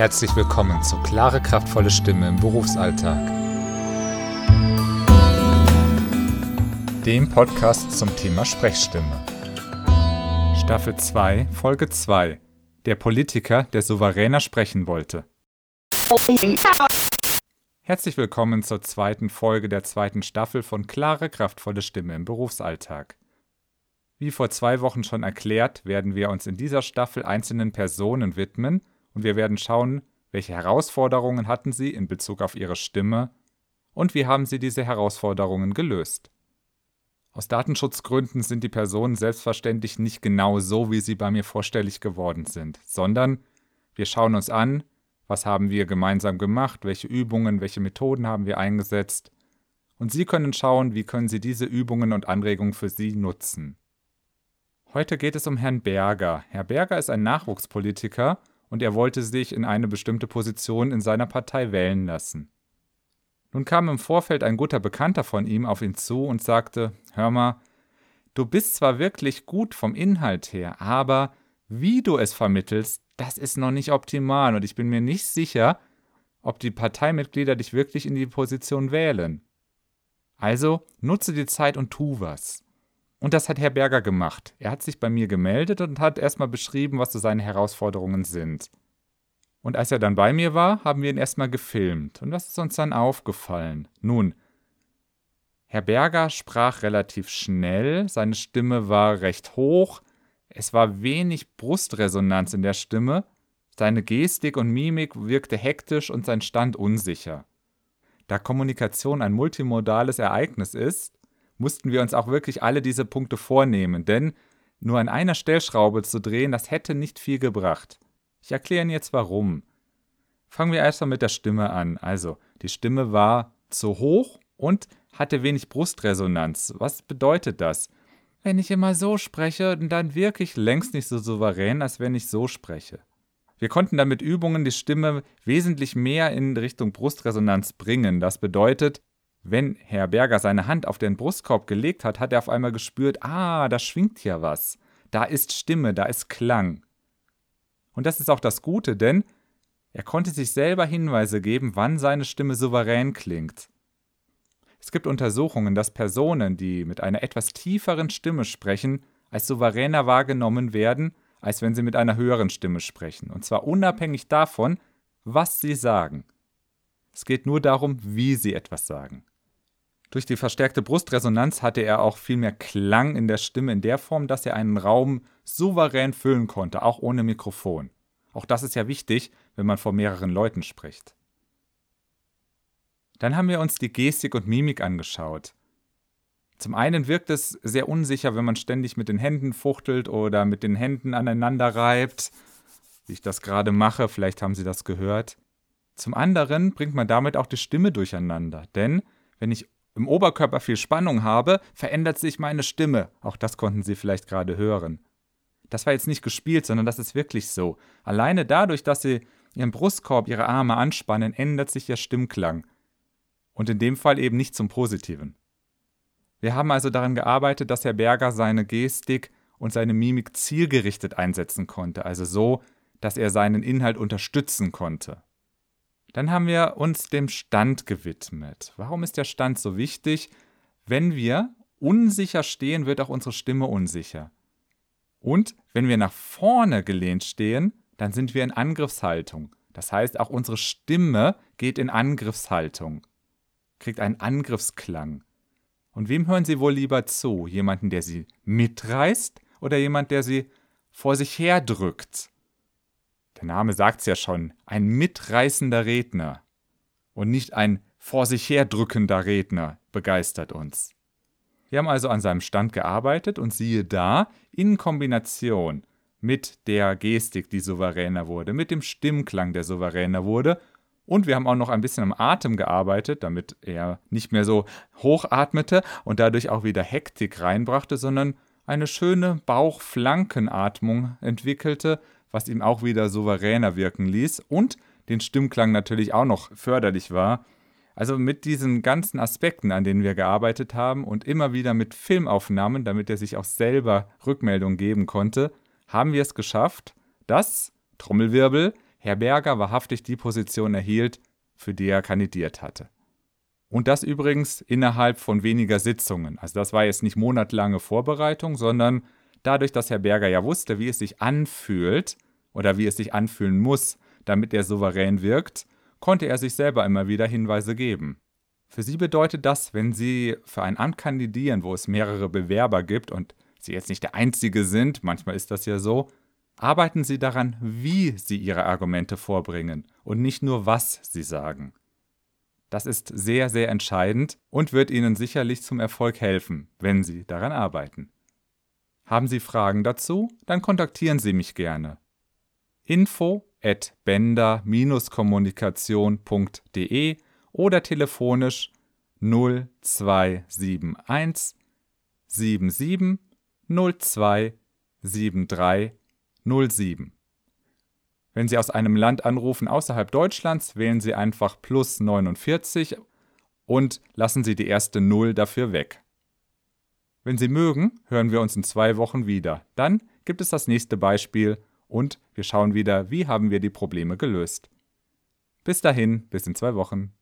Herzlich willkommen zu Klare, kraftvolle Stimme im Berufsalltag. Dem Podcast zum Thema Sprechstimme. Staffel 2, Folge 2. Der Politiker, der souveräner sprechen wollte. Herzlich willkommen zur zweiten Folge der zweiten Staffel von Klare, kraftvolle Stimme im Berufsalltag. Wie vor zwei Wochen schon erklärt, werden wir uns in dieser Staffel einzelnen Personen widmen und wir werden schauen, welche Herausforderungen hatten sie in Bezug auf ihre Stimme und wie haben sie diese Herausforderungen gelöst. Aus Datenschutzgründen sind die Personen selbstverständlich nicht genau so, wie sie bei mir vorstellig geworden sind, sondern wir schauen uns an, was haben wir gemeinsam gemacht, welche Übungen, welche Methoden haben wir eingesetzt, und Sie können schauen, wie können Sie diese Übungen und Anregungen für Sie nutzen. Heute geht es um Herrn Berger. Herr Berger ist ein Nachwuchspolitiker und er wollte sich in eine bestimmte Position in seiner Partei wählen lassen. Nun kam im Vorfeld ein guter Bekannter von ihm auf ihn zu und sagte, Hör mal, du bist zwar wirklich gut vom Inhalt her, aber wie du es vermittelst, das ist noch nicht optimal und ich bin mir nicht sicher, ob die Parteimitglieder dich wirklich in die Position wählen. Also nutze die Zeit und tu was. Und das hat Herr Berger gemacht. Er hat sich bei mir gemeldet und hat erstmal beschrieben, was so seine Herausforderungen sind. Und als er dann bei mir war, haben wir ihn erstmal gefilmt. Und was ist uns dann aufgefallen? Nun, Herr Berger sprach relativ schnell, seine Stimme war recht hoch, es war wenig Brustresonanz in der Stimme, seine Gestik und Mimik wirkte hektisch und sein Stand unsicher. Da Kommunikation ein multimodales Ereignis ist, mussten wir uns auch wirklich alle diese Punkte vornehmen, denn nur an einer Stellschraube zu drehen, das hätte nicht viel gebracht. Ich erkläre Ihnen jetzt warum. Fangen wir erstmal mit der Stimme an. Also, die Stimme war zu hoch und hatte wenig Brustresonanz. Was bedeutet das? Wenn ich immer so spreche, dann wirklich längst nicht so souverän, als wenn ich so spreche. Wir konnten dann mit Übungen die Stimme wesentlich mehr in Richtung Brustresonanz bringen. Das bedeutet, wenn Herr Berger seine Hand auf den Brustkorb gelegt hat, hat er auf einmal gespürt, ah, da schwingt ja was. Da ist Stimme, da ist Klang. Und das ist auch das Gute, denn er konnte sich selber Hinweise geben, wann seine Stimme souverän klingt. Es gibt Untersuchungen, dass Personen, die mit einer etwas tieferen Stimme sprechen, als souveräner wahrgenommen werden, als wenn sie mit einer höheren Stimme sprechen. Und zwar unabhängig davon, was sie sagen. Es geht nur darum, wie sie etwas sagen. Durch die verstärkte Brustresonanz hatte er auch viel mehr Klang in der Stimme in der Form, dass er einen Raum souverän füllen konnte, auch ohne Mikrofon. Auch das ist ja wichtig, wenn man vor mehreren Leuten spricht. Dann haben wir uns die Gestik und Mimik angeschaut. Zum einen wirkt es sehr unsicher, wenn man ständig mit den Händen fuchtelt oder mit den Händen aneinander reibt, wie ich das gerade mache, vielleicht haben Sie das gehört. Zum anderen bringt man damit auch die Stimme durcheinander, denn wenn ich im Oberkörper viel Spannung habe, verändert sich meine Stimme. Auch das konnten Sie vielleicht gerade hören. Das war jetzt nicht gespielt, sondern das ist wirklich so. Alleine dadurch, dass Sie Ihren Brustkorb, Ihre Arme anspannen, ändert sich Ihr Stimmklang. Und in dem Fall eben nicht zum Positiven. Wir haben also daran gearbeitet, dass Herr Berger seine Gestik und seine Mimik zielgerichtet einsetzen konnte, also so, dass er seinen Inhalt unterstützen konnte. Dann haben wir uns dem Stand gewidmet. Warum ist der Stand so wichtig? Wenn wir unsicher stehen, wird auch unsere Stimme unsicher. Und wenn wir nach vorne gelehnt stehen, dann sind wir in Angriffshaltung. Das heißt, auch unsere Stimme geht in Angriffshaltung, kriegt einen Angriffsklang. Und wem hören Sie wohl lieber zu? Jemanden, der Sie mitreißt oder jemand, der Sie vor sich her drückt? Der Name sagt's ja schon, ein mitreißender Redner und nicht ein vor sich herdrückender Redner begeistert uns. Wir haben also an seinem Stand gearbeitet und siehe da, in Kombination mit der Gestik, die souveräner wurde, mit dem Stimmklang, der souveräner wurde, und wir haben auch noch ein bisschen am Atem gearbeitet, damit er nicht mehr so hochatmete und dadurch auch wieder Hektik reinbrachte, sondern eine schöne Bauchflankenatmung entwickelte, was ihm auch wieder souveräner wirken ließ und den Stimmklang natürlich auch noch förderlich war. Also mit diesen ganzen Aspekten, an denen wir gearbeitet haben und immer wieder mit Filmaufnahmen, damit er sich auch selber Rückmeldung geben konnte, haben wir es geschafft, dass, Trommelwirbel, Herr Berger wahrhaftig die Position erhielt, für die er kandidiert hatte. Und das übrigens innerhalb von weniger Sitzungen. Also das war jetzt nicht monatelange Vorbereitung, sondern dadurch, dass Herr Berger ja wusste, wie es sich anfühlt oder wie es sich anfühlen muss, damit er souverän wirkt, konnte er sich selber immer wieder Hinweise geben. Für Sie bedeutet das, wenn Sie für ein Amt kandidieren, wo es mehrere Bewerber gibt und Sie jetzt nicht der Einzige sind, manchmal ist das ja so, arbeiten Sie daran, wie Sie Ihre Argumente vorbringen und nicht nur, was Sie sagen. Das ist sehr, sehr entscheidend und wird Ihnen sicherlich zum Erfolg helfen, wenn Sie daran arbeiten. Haben Sie Fragen dazu? Dann kontaktieren Sie mich gerne. Info at bender-kommunikation.de oder telefonisch 0271 77 02 73 07. Wenn Sie aus einem Land anrufen außerhalb Deutschlands, wählen Sie einfach plus 49 und lassen Sie die erste Null dafür weg. Wenn Sie mögen, hören wir uns in zwei Wochen wieder. Dann gibt es das nächste Beispiel und wir schauen wieder, wie haben wir die Probleme gelöst. Bis dahin, bis in zwei Wochen.